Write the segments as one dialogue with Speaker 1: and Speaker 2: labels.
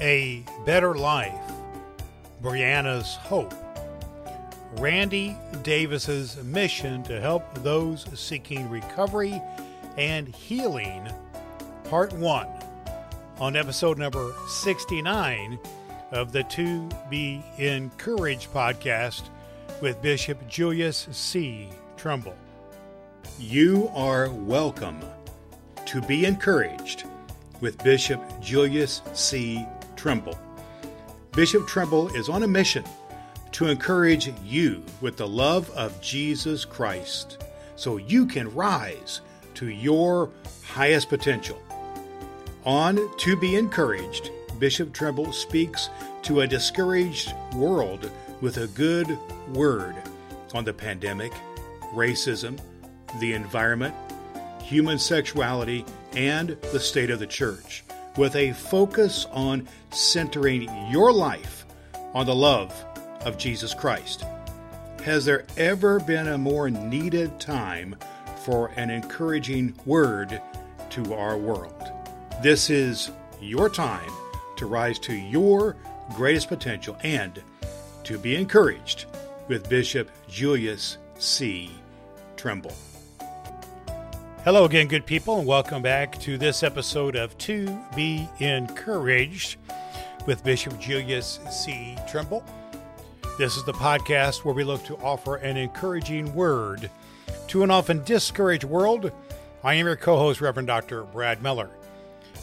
Speaker 1: A Better Life, Brianna's Hope, Randy Davis's mission to help those seeking recovery and healing, Part 1, on episode number 69 of the To Be Encouraged podcast with Bishop Julius C. Trimble.
Speaker 2: You are welcome to be encouraged with Bishop Julius C. Trimble. Bishop Trimble is on a mission to encourage you with the love of Jesus Christ so you can rise to your highest potential. On To Be Encouraged, Bishop Trimble speaks to a discouraged world with a good word on the pandemic, racism, the environment, human sexuality, and the state of the church with a focus on centering your life on the love of Jesus Christ. Has there ever been a more needed time for an encouraging word to our world? This is your time to rise to your greatest potential and to be encouraged with Bishop Julius C. Trimble.
Speaker 1: Hello again, good people, and welcome back to this episode of To Be Encouraged with Bishop Julius C. Trimble. This is the podcast where we look to offer an encouraging word to an often discouraged world. I am your co host, Reverend Dr. Brad Miller.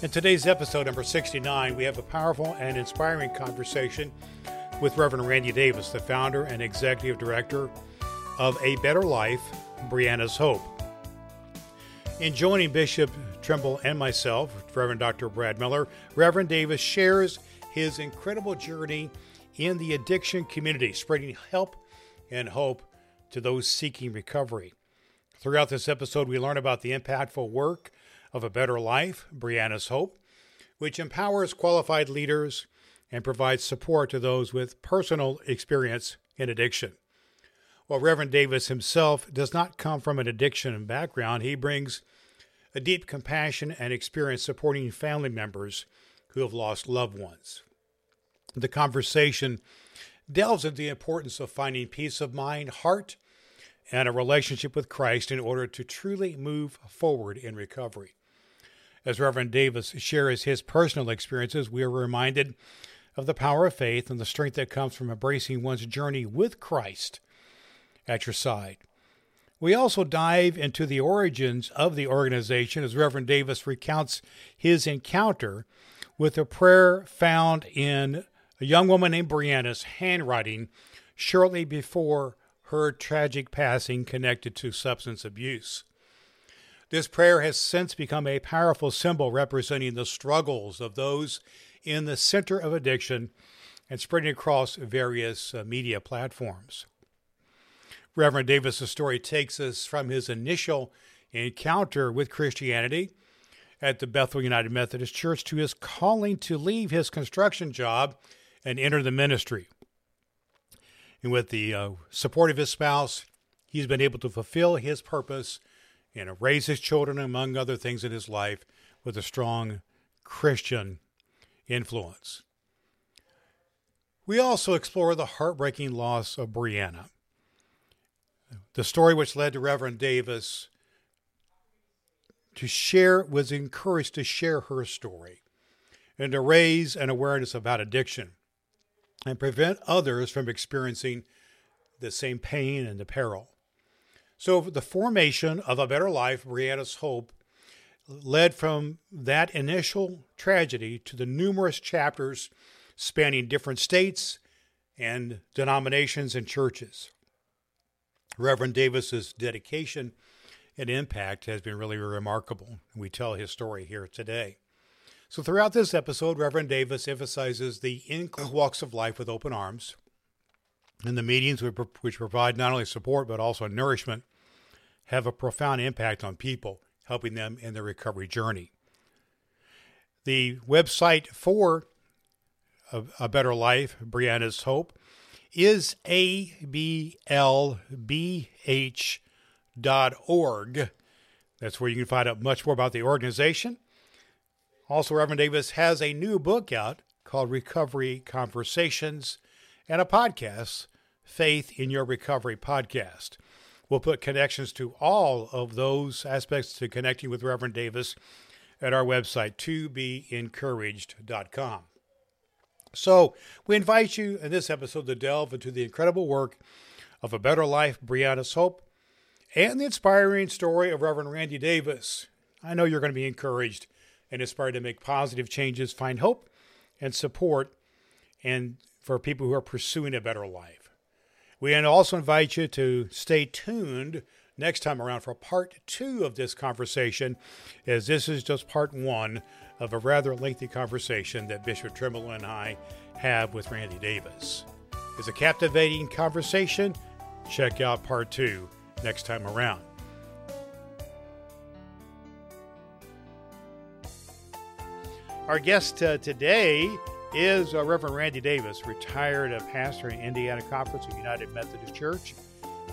Speaker 1: In today's episode, number 69, we have a powerful and inspiring conversation with Reverend Randy Davis, the founder and executive director of A Better Life, Brianna's Hope. In joining Bishop Trimble and myself, Reverend Dr. Brad Miller, Reverend Davis shares his incredible journey in the addiction community, spreading help and hope to those seeking recovery. Throughout this episode, we learn about the impactful work of A Better Life, Brianna's Hope, which empowers qualified leaders and provides support to those with personal experience in addiction. While Reverend Davis himself does not come from an addiction background, he brings a deep compassion and experience supporting family members who have lost loved ones. The conversation delves into the importance of finding peace of mind, heart, and a relationship with Christ in order to truly move forward in recovery. As Reverend Davis shares his personal experiences, we are reminded of the power of faith and the strength that comes from embracing one's journey with Christ at your side. We also dive into the origins of the organization as Reverend Davis recounts his encounter with a prayer found in a young woman named Brianna's handwriting shortly before her tragic passing connected to substance abuse. This prayer has since become a powerful symbol representing the struggles of those in the center of addiction and spreading across various uh, media platforms. Reverend Davis's story takes us from his initial encounter with Christianity at the Bethel United Methodist Church to his calling to leave his construction job and enter the ministry. And with the uh, support of his spouse, he's been able to fulfill his purpose and raise his children, among other things in his life, with a strong Christian influence. We also explore the heartbreaking loss of Brianna. The story which led to Reverend Davis to share was encouraged to share her story and to raise an awareness about addiction and prevent others from experiencing the same pain and the peril. So, the formation of a better life, Brianna's Hope, led from that initial tragedy to the numerous chapters spanning different states and denominations and churches. Reverend Davis's dedication and impact has been really remarkable. We tell his story here today. So, throughout this episode, Reverend Davis emphasizes the in walks of life with open arms and the meetings which provide not only support but also nourishment have a profound impact on people, helping them in their recovery journey. The website for A, a Better Life, Brianna's Hope, is ablbh.org. That's where you can find out much more about the organization. Also, Reverend Davis has a new book out called Recovery Conversations and a podcast, Faith in Your Recovery Podcast. We'll put connections to all of those aspects to connecting with Reverend Davis at our website, tobeencouraged.com. So, we invite you in this episode to delve into the incredible work of A Better Life, Brianna's Hope, and the inspiring story of Reverend Randy Davis. I know you're going to be encouraged and inspired to make positive changes, find hope and support, and for people who are pursuing a better life. We also invite you to stay tuned next time around for part two of this conversation, as this is just part one of a rather lengthy conversation that Bishop Trimble and I have with Randy Davis. It's a captivating conversation. Check out part two next time around. Our guest uh, today is uh, Reverend Randy Davis, retired pastor in Indiana Conference of United Methodist Church.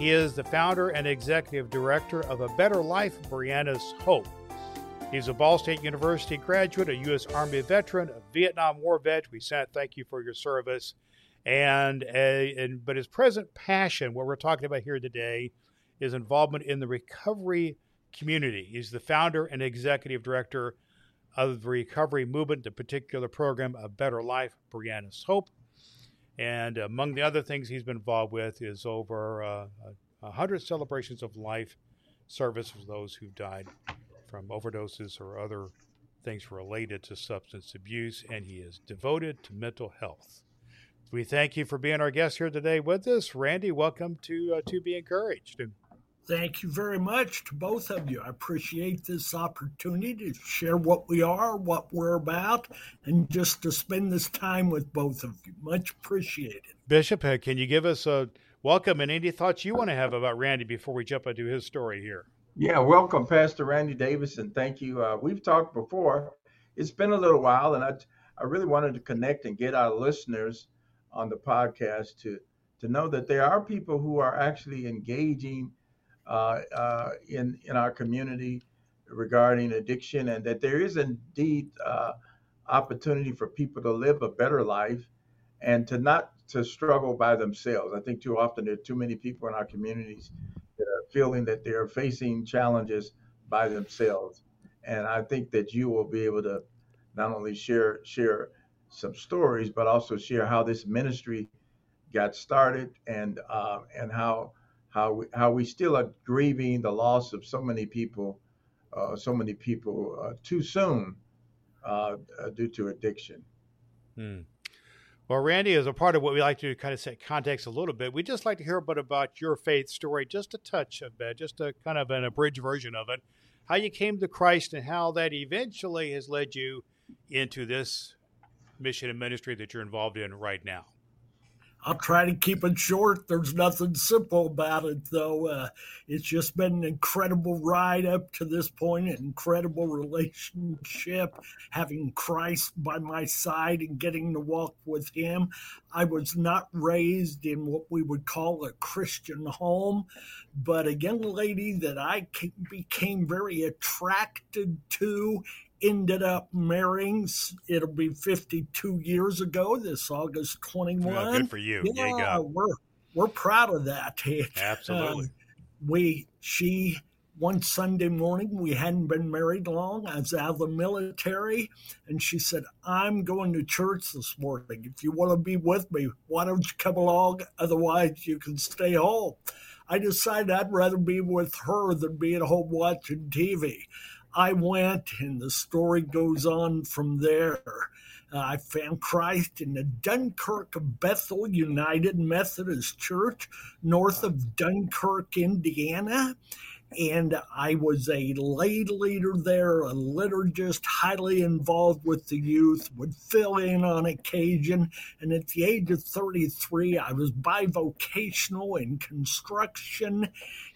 Speaker 1: He is the founder and executive director of A Better Life, Brianna's Hope. He's a Ball State University graduate, a U.S. Army veteran, a Vietnam War vet. We sent thank you for your service. And, a, and but his present passion, what we're talking about here today, is involvement in the recovery community. He's the founder and executive director of the recovery movement, the particular program A Better Life, Brianna's Hope. And among the other things he's been involved with is over uh, 100 celebrations of life service for those who've died from overdoses or other things related to substance abuse, and he is devoted to mental health. We thank you for being our guest here today with us. Randy, welcome to uh, To Be Encouraged. And
Speaker 3: Thank you very much to both of you. I appreciate this opportunity to share what we are, what we're about, and just to spend this time with both of you. Much appreciated.
Speaker 1: Bishop, uh, can you give us a welcome and any thoughts you want to have about Randy before we jump into his story here?
Speaker 4: Yeah, welcome, Pastor Randy Davis, and thank you. Uh, we've talked before. It's been a little while, and I, I really wanted to connect and get our listeners on the podcast to to know that there are people who are actually engaging in in our community regarding addiction, and that there is indeed uh, opportunity for people to live a better life and to not to struggle by themselves. I think too often there are too many people in our communities that are feeling that they are facing challenges by themselves, and I think that you will be able to not only share share some stories, but also share how this ministry got started and uh, and how how we, how we still are grieving the loss of so many people, uh, so many people uh, too soon uh, due to addiction.
Speaker 1: Hmm. Well, Randy, as a part of what we like to kind of set context a little bit, we'd just like to hear a bit about your faith story, just a touch of it, just a kind of an abridged version of it, how you came to Christ and how that eventually has led you into this mission and ministry that you're involved in right now.
Speaker 3: I'll try to keep it short. There's nothing simple about it, though. Uh, it's just been an incredible ride up to this point, an incredible relationship, having Christ by my side and getting to walk with Him. I was not raised in what we would call a Christian home, but a young lady that I became very attracted to ended up marrying. It'll be 52 years ago, this August 21.
Speaker 1: Oh, good for you. Yeah,
Speaker 3: we're we're proud of that.
Speaker 1: Absolutely. Uh,
Speaker 3: we she one Sunday morning we hadn't been married long. I was out of the military, and she said, "I'm going to church this morning. If you want to be with me, why don't you come along? Otherwise, you can stay home." I decided I'd rather be with her than be at home watching TV. I went, and the story goes on from there. Uh, I found Christ in the Dunkirk Bethel United Methodist Church, north of Dunkirk, Indiana and I was a lay leader there, a liturgist, highly involved with the youth, would fill in on occasion. And at the age of 33, I was bivocational in construction.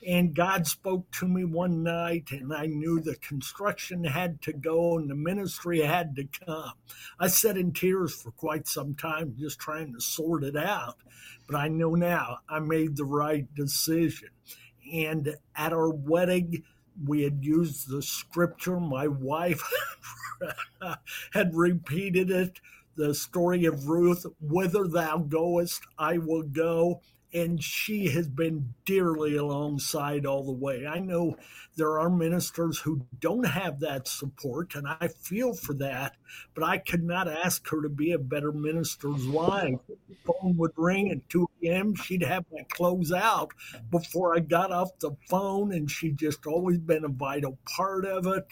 Speaker 3: And God spoke to me one night, and I knew the construction had to go and the ministry had to come. I sat in tears for quite some time, just trying to sort it out. But I know now I made the right decision. And at our wedding, we had used the scripture. My wife had repeated it the story of Ruth, whither thou goest, I will go and she has been dearly alongside all the way. I know there are ministers who don't have that support, and I feel for that, but I could not ask her to be a better minister's wife. The phone would ring at 2 a.m., she'd have my clothes out before I got off the phone, and she'd just always been a vital part of it.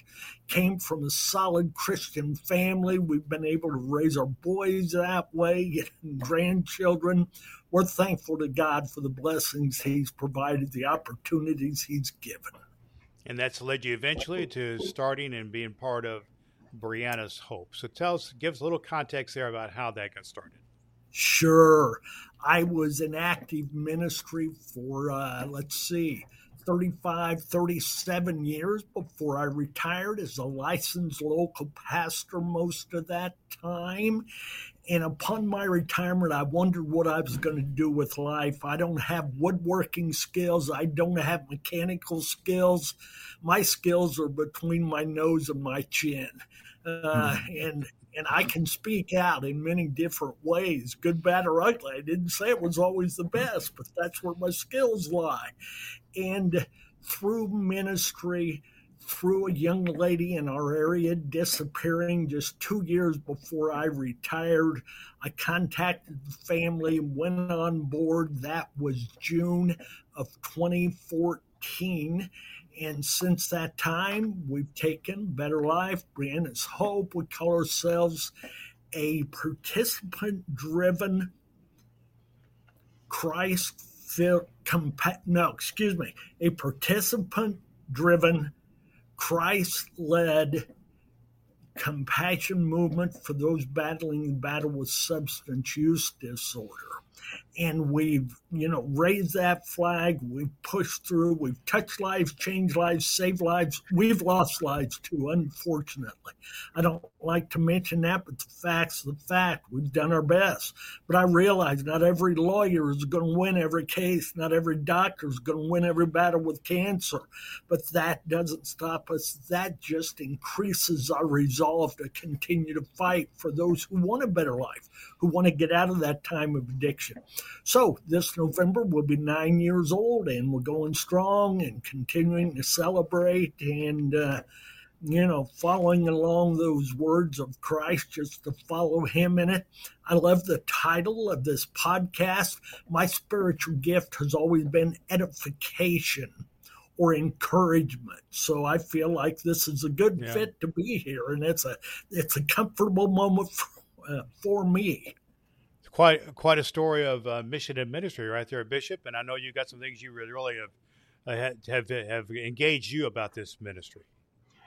Speaker 3: Came from a solid Christian family. We've been able to raise our boys that way, getting grandchildren we're thankful to God for the blessings He's provided, the opportunities He's given.
Speaker 1: And that's led you eventually to starting and being part of Brianna's Hope. So tell us, give us a little context there about how that got started.
Speaker 3: Sure. I was in active ministry for, uh, let's see, 35, 37 years before I retired as a licensed local pastor most of that time. And upon my retirement, I wondered what I was going to do with life. I don't have woodworking skills. I don't have mechanical skills. My skills are between my nose and my chin. Uh, hmm. and and I can speak out in many different ways, good, bad, or ugly. I didn't say it was always the best, but that's where my skills lie. And through ministry, through a young lady in our area disappearing just two years before I retired. I contacted the family, went on board. That was June of 2014. And since that time, we've taken Better Life, Brianna's Hope. We call ourselves a participant driven Christ filled, compa- no, excuse me, a participant driven Christ led compassion movement for those battling the battle with substance use disorder and we've you know raised that flag we've pushed through we've touched lives changed lives saved lives. We've lost lives too unfortunately. I don't like to mention that but the fact's the fact. We've done our best. But i realize not every lawyer is going to win every case. Not every doctor is going to win every battle with cancer. But that doesn't stop us. That just increases our resolve to continue to fight for those who want a better life who want to get out of that time of addiction so this November we'll be nine years old, and we're going strong and continuing to celebrate and. Uh, you know, following along those words of Christ, just to follow Him in it. I love the title of this podcast. My spiritual gift has always been edification or encouragement. So I feel like this is a good yeah. fit to be here, and it's a it's a comfortable moment for, uh, for me
Speaker 1: quite quite a story of uh, mission and ministry right there, Bishop. And I know you got some things you really really have uh, have have engaged you about this ministry.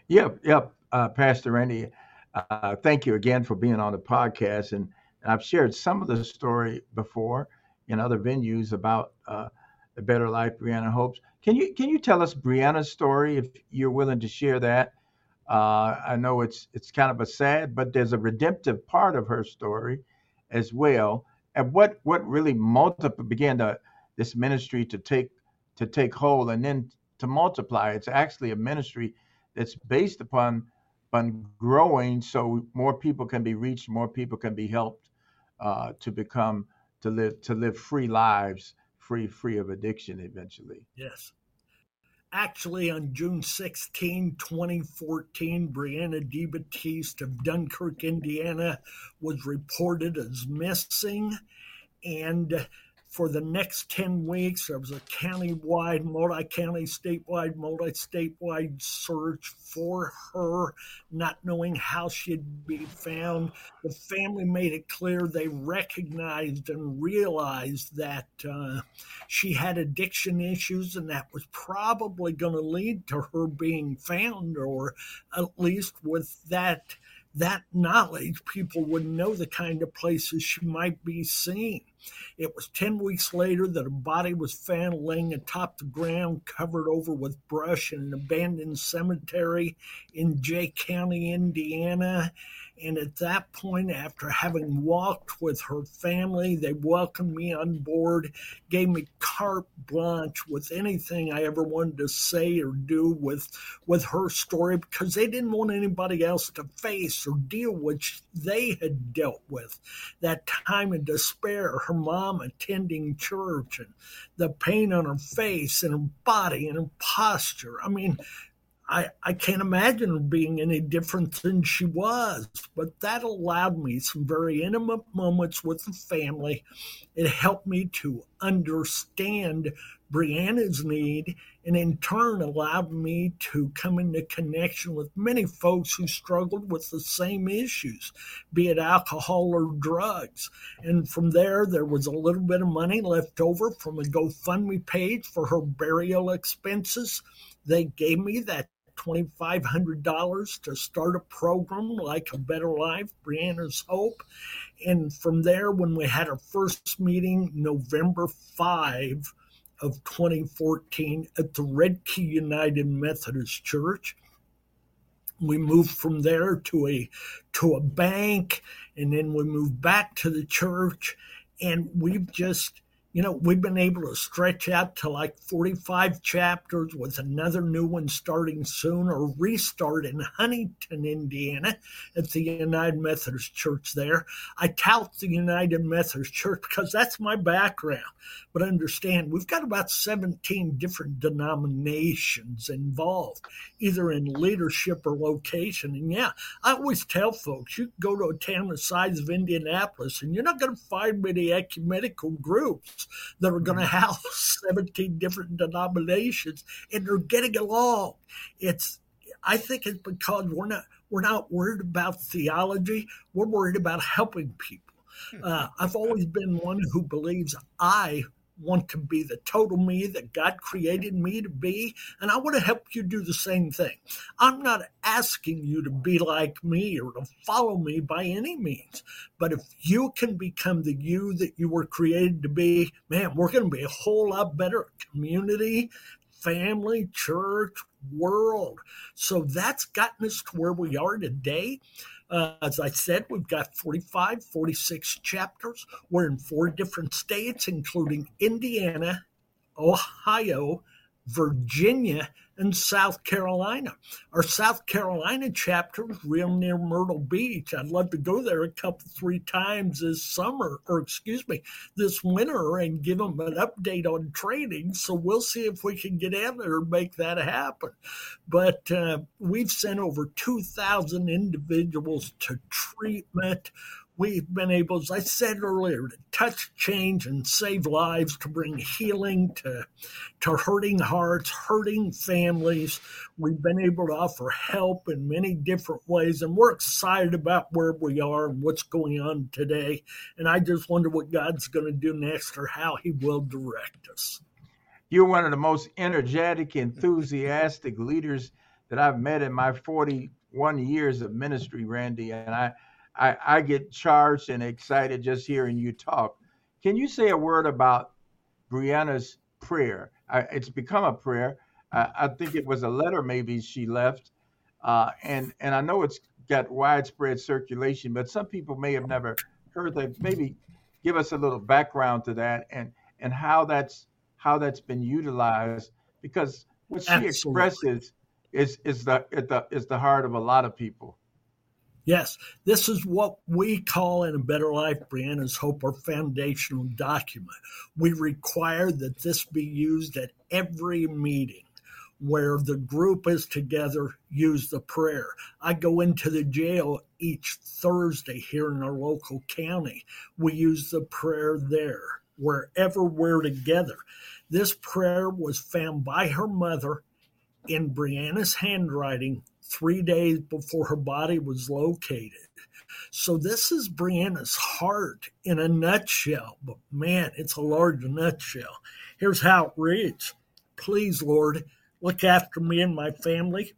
Speaker 4: Yep, yep, uh, Pastor Randy. Uh, thank you again for being on the podcast, and, and, I've shared some of the story before in other venues about uh, the Better Life Brianna hopes. Can you can you tell us Brianna's story if you're willing to share that? Uh, I know it's it's kind of a sad, but there's a redemptive part of her story as well. And what what really multiply began to this ministry to take to take hold and then to multiply. It's actually a ministry that's based upon upon growing, so more people can be reached, more people can be helped uh, to become to live to live free lives, free free of addiction eventually.
Speaker 3: Yes. Actually, on June 16, 2014, Brianna DeBattiste of Dunkirk, Indiana, was reported as missing. And for the next 10 weeks. There was a county-wide, multi-county, statewide, multi-statewide search for her, not knowing how she'd be found. The family made it clear they recognized and realized that uh, she had addiction issues and that was probably going to lead to her being found, or at least with that that knowledge, people would know the kind of places she might be seen. It was 10 weeks later that a body was found laying atop the ground, covered over with brush in an abandoned cemetery in Jay County, Indiana. And at that point, after having walked with her family, they welcomed me on board, gave me carte blanche with anything I ever wanted to say or do with, with her story because they didn't want anybody else to face or deal with they had dealt with. That time of despair, her mom attending church and the pain on her face and her body and her posture. I mean, I, I can't imagine her being any different than she was, but that allowed me some very intimate moments with the family. It helped me to understand Brianna's need, and in turn allowed me to come into connection with many folks who struggled with the same issues, be it alcohol or drugs. And from there, there was a little bit of money left over from a GoFundMe page for her burial expenses. They gave me that $2,500 to start a program like A Better Life, Brianna's Hope. And from there, when we had our first meeting, November 5 of 2014, at the Redkey United Methodist Church, we moved from there to a to a bank and then we moved back to the church and we've just you know, we've been able to stretch out to like 45 chapters with another new one starting soon or restart in Huntington, Indiana at the United Methodist Church there. I tout the United Methodist Church because that's my background. But understand, we've got about 17 different denominations involved, either in leadership or location. And yeah, I always tell folks, you go to a town the size of Indianapolis and you're not going to find many ecumenical groups that are going to house 17 different denominations and they're getting along. It's I think it's because we're not we're not worried about theology. We're worried about helping people. Hmm. Uh, I've always been one who believes I want to be the total me that God created me to be. And I want to help you do the same thing. I'm not asking you to be like me or to follow me by any means. But if you can become the you that you were created to be, man, we're going to be a whole lot better community, family, church, world. So that's gotten us to where we are today. Uh, as I said, we've got 45, 46 chapters. We're in four different states, including Indiana, Ohio, Virginia, and South Carolina. Our South Carolina chapter is real near Myrtle Beach. I'd love to go there a couple, three times this summer, or excuse me, this winter, and give them an update on training. So we'll see if we can get in there and make that happen. But uh, we've sent over 2,000 individuals to treatment we've been able, as I said earlier, to touch, change, and save lives, to bring healing to, to hurting hearts, hurting families. We've been able to offer help in many different ways, and we're excited about where we are and what's going on today. And I just wonder what God's going to do next or how He will direct us.
Speaker 4: You're one of the most energetic, enthusiastic leaders that I've met in my 41 years of ministry, Randy. And I, I, I get charged and excited just hearing you talk. Can you say a word about Brianna's prayer? I, it's become a prayer. I, I, think it was a letter maybe she left, uh, and and I know it's got widespread circulation, but some people may have never heard that. Maybe give us a little background to that and and how that's how that's been utilized because what she Absolutely. expresses is is the, is the is the heart of a lot of people.
Speaker 3: Yes, this is what we call in A Better Life, Brianna's Hope, our foundational document. We require that this be used at every meeting where the group is together, use the prayer. I go into the jail each Thursday here in our local county. We use the prayer there, wherever we're together. This prayer was found by her mother in Brianna's handwriting three days before her body was located. So this is Brianna's heart in a nutshell, but man, it's a large nutshell. Here's how it reads Please, Lord, look after me and my family.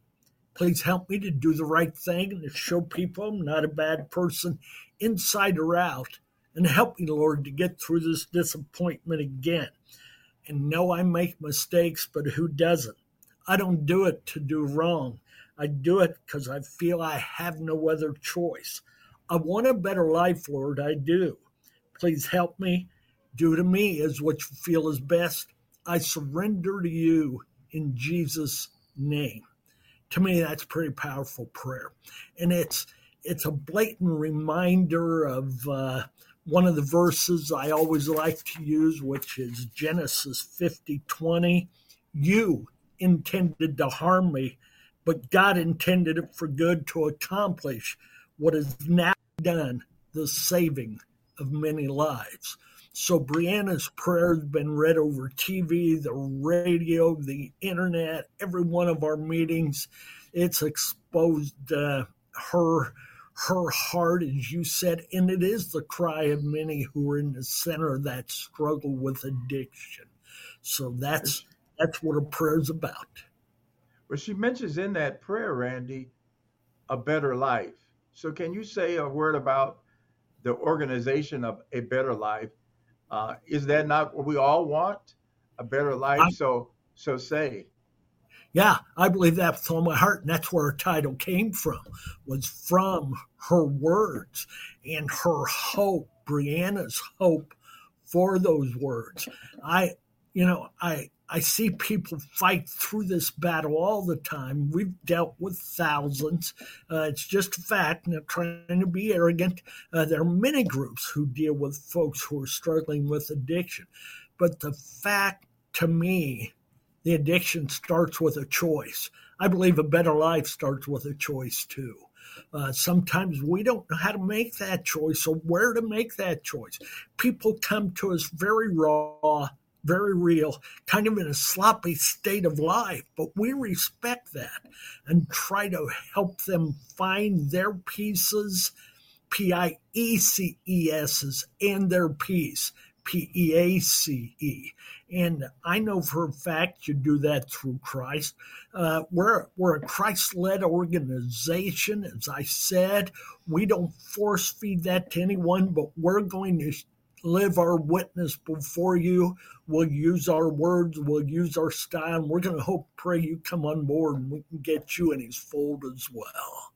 Speaker 3: Please help me to do the right thing and to show people I'm not a bad person inside or out. And help me, Lord, to get through this disappointment again. And know I make mistakes, but who doesn't? I don't do it to do wrong. I do it because I feel I have no other choice. I want a better life, Lord. I do. Please help me. Do to me as what you feel is best. I surrender to you in Jesus' name. To me, that's pretty powerful prayer, and it's it's a blatant reminder of uh, one of the verses I always like to use, which is Genesis 50 20. You intended to harm me, but God intended it for good to accomplish what is now done, the saving of many lives. So Brianna's prayer has been read over TV, the radio, the internet, every one of our meetings. It's exposed uh, her her heart, as you said, and it is the cry of many who are in the center of that struggle with addiction. So that's that's what a prayer is about.
Speaker 4: Well, she mentions in that prayer, Randy, a better life. So can you say a word about the organization of a better life? Uh, is that not what we all want? A better life. I, so so say.
Speaker 3: Yeah, I believe that with all my heart, and that's where her title came from. Was from her words and her hope, Brianna's hope for those words. I, you know, I I see people fight through this battle all the time. We've dealt with thousands. Uh, it's just a fact, not trying to be arrogant. Uh, there are many groups who deal with folks who are struggling with addiction. But the fact to me, the addiction starts with a choice. I believe a better life starts with a choice too. Uh, sometimes we don't know how to make that choice or where to make that choice. People come to us very raw, very real, kind of in a sloppy state of life, but we respect that and try to help them find their pieces, P I E C E S's, and their peace, P E A C E. And I know for a fact you do that through Christ. Uh, we're, we're a Christ led organization. As I said, we don't force feed that to anyone, but we're going to live our witness before you. We'll use our words, we'll use our style, and we're going to hope, pray you come on board and we can get you in his fold as well.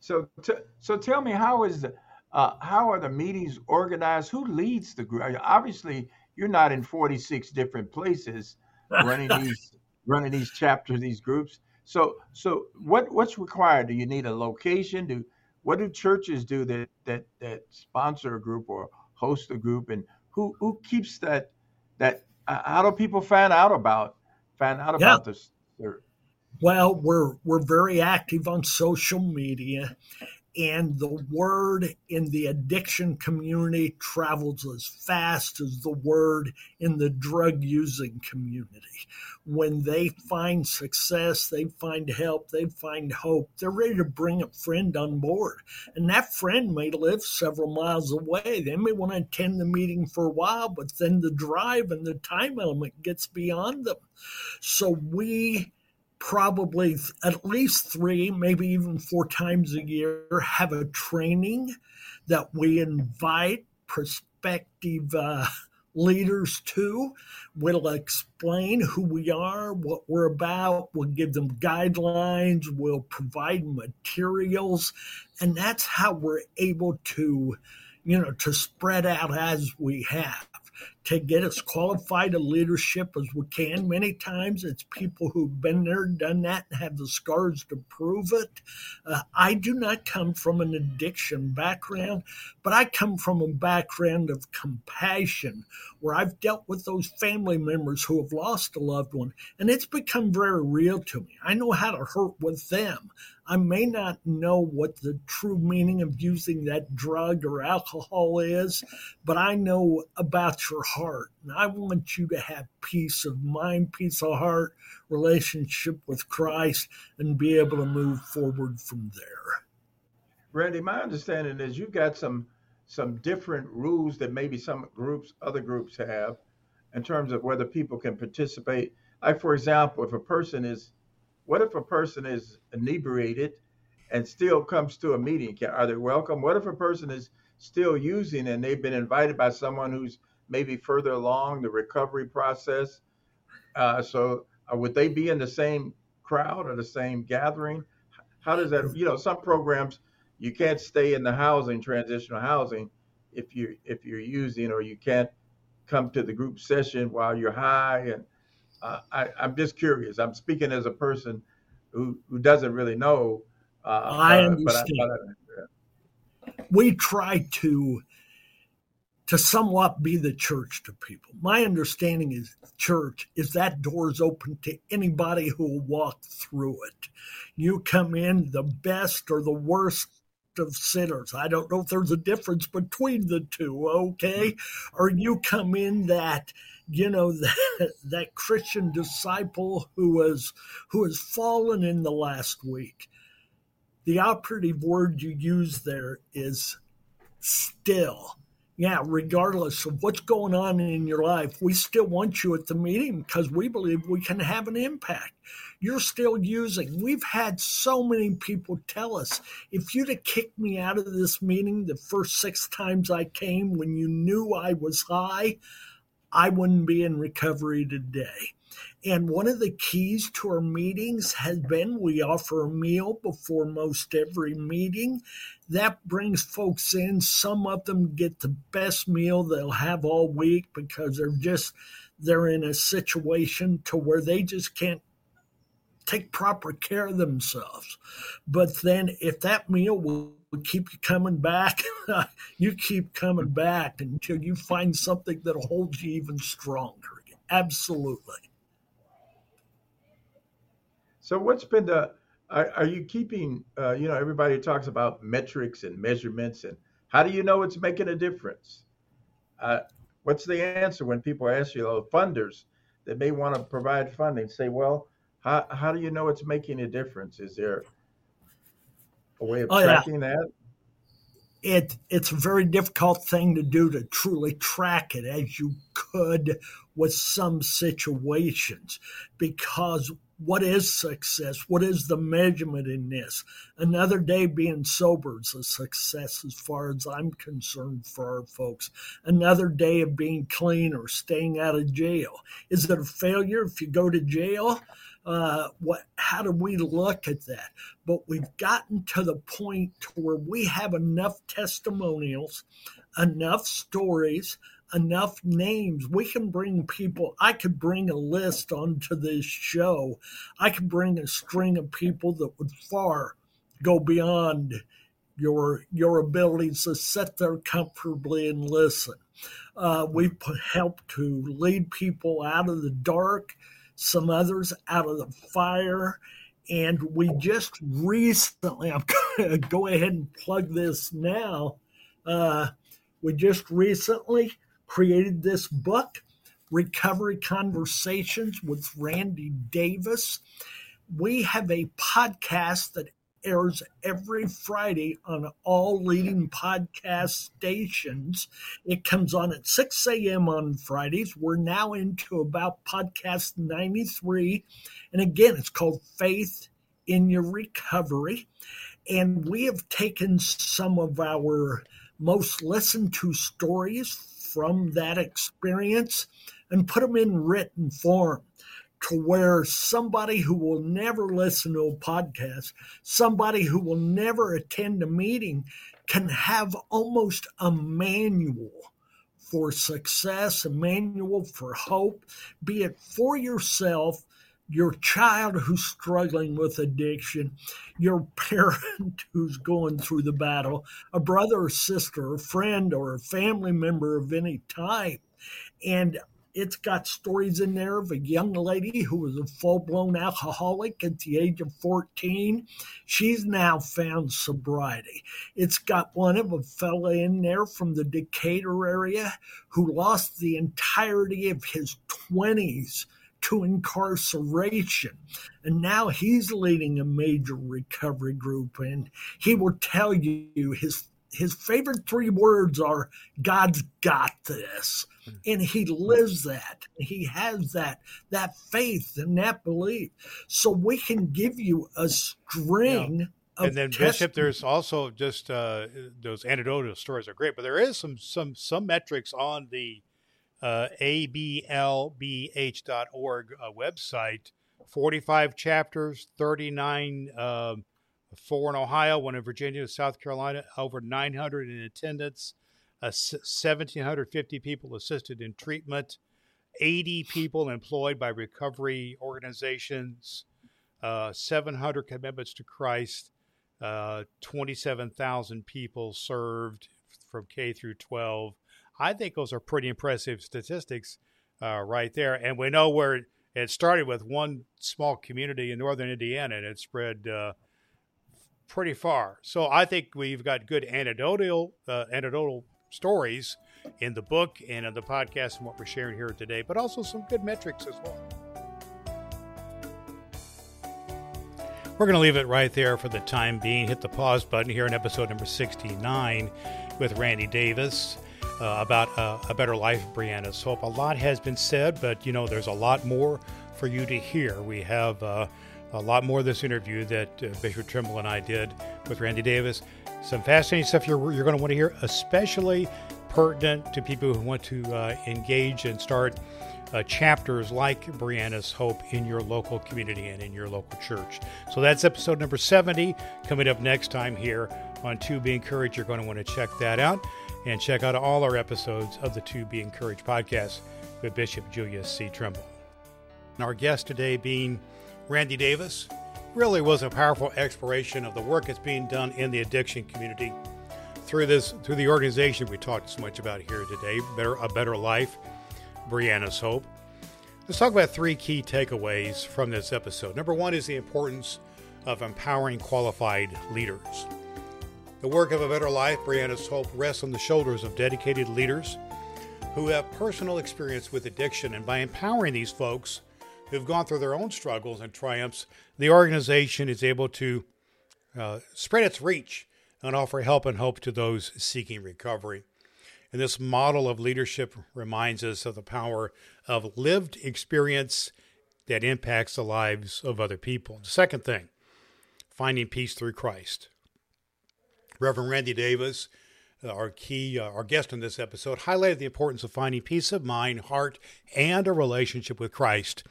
Speaker 4: So, t- so tell me, how is the, uh, how are the meetings organized? Who leads the group? Obviously, you're not in 46 different places running these running these chapters, these groups. So, so what what's required? Do you need a location? Do what do churches do that that that sponsor a group or host a group? And who who keeps that that uh, how do people find out about find out yeah. about this?
Speaker 3: Well we're we're very active on social media and the word in the addiction community travels as fast as the word in the drug using community. When they find success, they find help, they find hope, they're ready to bring a friend on board. And that friend may live several miles away. They may want to attend the meeting for a while, but then the drive and the time element gets beyond them. So we probably at least three, maybe even four times a year, have a training that we invite prospective uh, leaders to. We'll explain who we are, what we're about, we'll give them guidelines, we'll provide materials, and that's how we're able to, you know, to spread out as we have to get as qualified a leadership as we can. Many times it's people who've been there, done that, and have the scars to prove it. Uh, I do not come from an addiction background, but I come from a background of compassion where I've dealt with those family members who have lost a loved one, and it's become very real to me. I know how to hurt with them. I may not know what the true meaning of using that drug or alcohol is, but I know about your heart. And I want you to have peace of mind, peace of heart, relationship with Christ, and be able to move forward from there.
Speaker 4: Randy, my understanding is you've got some some different rules that maybe some groups, other groups have, in terms of whether people can participate. Like, for example, if a person is, what if a person is inebriated and still comes to a meeting? Are they welcome? What if a person is still using and they've been invited by someone who's maybe further along the recovery process? Uh, so uh, would they be in the same crowd or the same gathering? How does that? You know, some programs you can't stay in the housing, transitional housing, if you if you're using, or you can't come to the group session while you're high. And uh, I, I'm just curious. I'm speaking as a person who who doesn't really know.
Speaker 3: Uh, I understand. But I, I, We try to to somewhat be the church to people. My understanding is church is that door is open to anybody who will walk through it. You come in the best or the worst of sinners. I don't know if there's a difference between the two, okay? Or you come in that you know that, that Christian disciple who was who has fallen in the last week. The operative word you use there is still yeah, regardless of what's going on in your life, we still want you at the meeting because we believe we can have an impact. You're still using. We've had so many people tell us if you'd have kicked me out of this meeting the first six times I came when you knew I was high, I wouldn't be in recovery today. And one of the keys to our meetings has been we offer a meal before most every meeting. That brings folks in. Some of them get the best meal they'll have all week because they're just they're in a situation to where they just can't take proper care of themselves. But then if that meal will keep you coming back, you keep coming back until you find something that'll hold you even stronger. Absolutely.
Speaker 4: So what's been the are, are you keeping uh, you know everybody talks about metrics and measurements and how do you know it's making a difference? Uh, what's the answer when people ask you, oh, funders that may want to provide funding say, well, how, how do you know it's making a difference? Is there a way of oh, tracking yeah. that?
Speaker 3: It it's a very difficult thing to do to truly track it as you could with some situations because what is success? What is the measurement in this? Another day being sober is a success as far as I'm concerned for our folks. Another day of being clean or staying out of jail. Is it a failure if you go to jail? Uh, what? How do we look at that? But we've gotten to the point to where we have enough testimonials, enough stories, enough names. We can bring people. I could bring a list onto this show. I could bring a string of people that would far go beyond your your abilities to sit there comfortably and listen. Uh, we've helped to lead people out of the dark, some others out of the fire. And we just recently, I'm going to go ahead and plug this now. Uh, we just recently created this book, Recovery Conversations with Randy Davis. We have a podcast that airs every Friday on all leading podcast stations. It comes on at 6 a.m. on Fridays. We're now into about podcast 93. And again, it's called Faith in Your Recovery. And we have taken some of our most listened to stories from that experience and put them in written form to where somebody who will never listen to a podcast, somebody who will never attend a meeting, can have almost a manual for success, a manual for hope, be it for yourself, your child who's struggling with addiction, your parent who's going through the battle, a brother or sister, a friend or a family member of any type. And it's got stories in there of a young lady who was a full blown alcoholic at the age of 14. She's now found sobriety. It's got one of a fella in there from the Decatur area who lost the entirety of his 20s to incarceration. And now he's leading a major recovery group, and he will tell you his his favorite three words are God's got this. And he lives that. He has that that faith and that belief. So we can give you a string
Speaker 1: and then Bishop, there's also just uh, those anecdotal stories are great, but there is some some some metrics on the uh, ablbh.org uh, website. Forty-five chapters, thirty-nine, um, four in Ohio, one in Virginia, South Carolina, over nine hundred in attendance, uh, seventeen hundred fifty people assisted in treatment, eighty people employed by recovery organizations, uh, seven hundred commitments to Christ uh, 27,000 people served from K through 12. I think those are pretty impressive statistics uh, right there. And we know where it started with one small community in northern Indiana and it spread uh, pretty far. So I think we've got good anecdotal, uh, anecdotal stories in the book and in the podcast and what we're sharing here today, but also some good metrics as well. We're going to leave it right there for the time being. Hit the pause button here in episode number 69 with Randy Davis uh, about uh, a better life, Brianna's hope. A lot has been said, but you know, there's a lot more for you to hear. We have uh, a lot more of this interview that uh, Bishop Trimble and I did with Randy Davis. Some fascinating stuff you're, you're going to want to hear, especially pertinent to people who want to uh, engage and start uh, chapters like Brianna's Hope in your local community and in your local church. So that's episode number 70 coming up next time here on To Be Encouraged. You're going to want to check that out and check out all our episodes of the To Be Encouraged podcast with Bishop Julius C. Trimble. And our guest today being Randy Davis really was a powerful exploration of the work that's being done in the addiction community through this through the organization we talked so much about here today, Better a Better Life Brianna's Hope. Let's talk about three key takeaways from this episode. Number one is the importance of empowering qualified leaders. The work of a better life, Brianna's Hope, rests on the shoulders of dedicated leaders who have personal experience with addiction. And by empowering these folks who've gone through their own struggles and triumphs, the organization is able to uh, spread its reach and offer help and hope to those seeking recovery. And this model of leadership reminds us of the power of lived experience that impacts the lives of other people. The second thing, finding peace through Christ. Reverend Randy Davis, uh, our key, uh, our guest in this episode, highlighted the importance of finding peace of mind, heart, and a relationship with Christ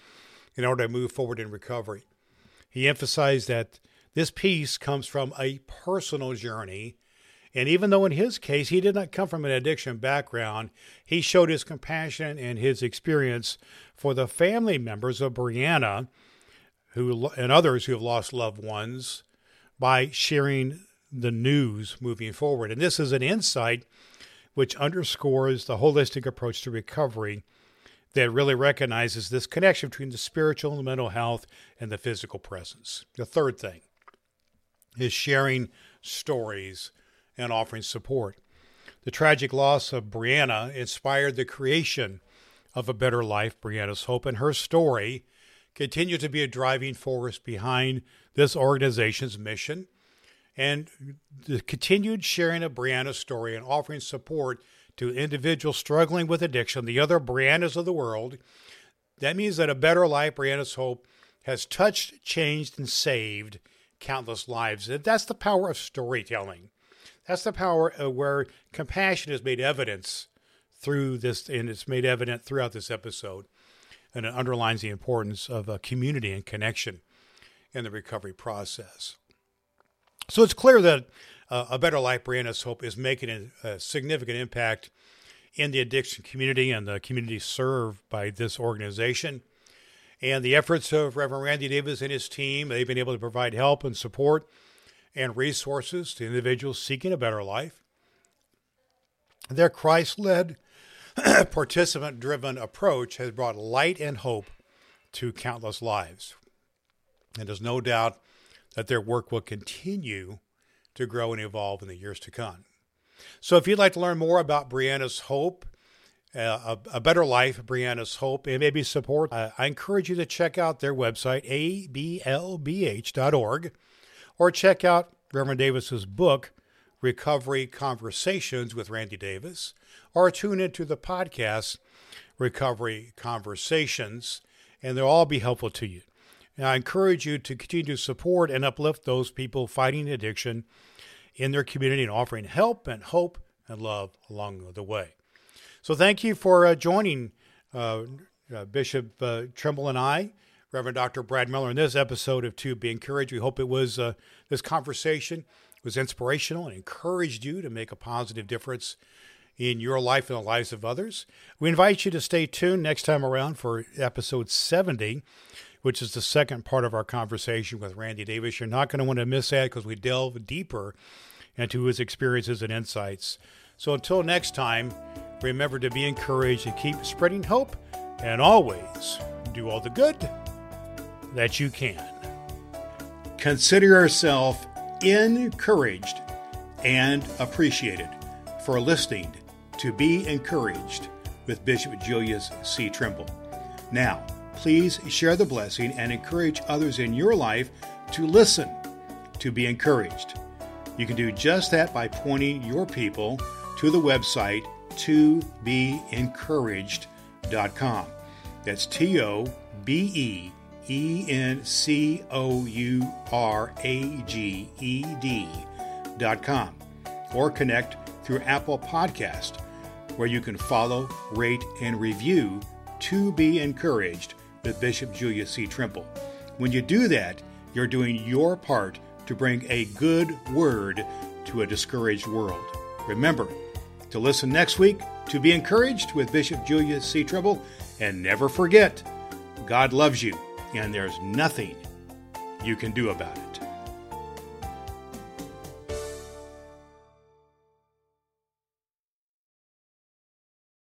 Speaker 1: in order to move forward in recovery. He emphasized that this peace comes from a personal journey and even though in his case he did not come from an addiction background, he showed his compassion and his experience for the family members of Brianna who and others who have lost loved ones by sharing the news moving forward. And this is an insight which underscores the holistic approach to recovery that really recognizes this connection between the spiritual and the mental health and the physical presence. The third thing is sharing stories and offering support. The tragic loss of Brianna inspired the creation of A Better Life, Brianna's Hope, and her story continues to be a driving force behind this organization's mission. And the continued sharing of Brianna's story and offering support to individuals struggling with addiction, the other Briannas of the world, that means that A Better Life, Brianna's Hope, has touched, changed, and saved countless lives. That's the power of storytelling. That's the power where compassion is made evidence through this, and it's made evident throughout this episode. And it underlines the importance of a community and connection in the recovery process. So it's clear that uh, A Better Life, Brianna's Hope, is making a, a significant impact in the addiction community and the community served by this organization. And the efforts of Reverend Randy Davis and his team, they've been able to provide help and support and resources to individuals seeking a better life. Their Christ led, participant driven approach has brought light and hope to countless lives. And there's no doubt that their work will continue to grow and evolve in the years to come. So, if you'd like to learn more about Brianna's Hope, uh, a, a, Better Life, Brianna's Hope, and maybe support, uh, I encourage you to check out their website, ablbh.org or check out Reverend Davis's book, Recovery Conversations with Randy Davis, or tune into the podcast, Recovery Conversations, and they'll all be helpful to you.
Speaker 5: And I encourage you to continue to support and uplift those people fighting addiction in their community and offering help and hope and love along the way. So thank you for uh, joining uh, uh, Bishop uh, Trimble and I, Reverend Dr. Brad Miller, in this episode of To Be Encouraged. We hope it was uh, this conversation was inspirational and encouraged you to make a positive difference in your life and the lives of others. We invite you to stay tuned next time around for episode 70, which is the second part of our conversation with Randy Davis. You're not going to want to miss that because we delve deeper into his experiences and insights. So until next time, remember to be encouraged and keep spreading hope and always do all the good that you can.
Speaker 1: Consider yourself encouraged and appreciated for listening to Be Encouraged with Bishop Julius C. Trimble. Now, please share the blessing and encourage others in your life to listen to be encouraged. You can do just that by pointing your people to the website to be encouraged.com. That's T O B E E N C O U R A G E D dot com or connect through Apple Podcast, where you can follow, rate, and review To Be Encouraged with Bishop Julius C. Trimble. When you do that, you're doing your part to bring a good word to a discouraged world. Remember to listen next week to Be Encouraged with Bishop Julius C. Trimble, and never forget, God loves you, and there's nothing you can do about it.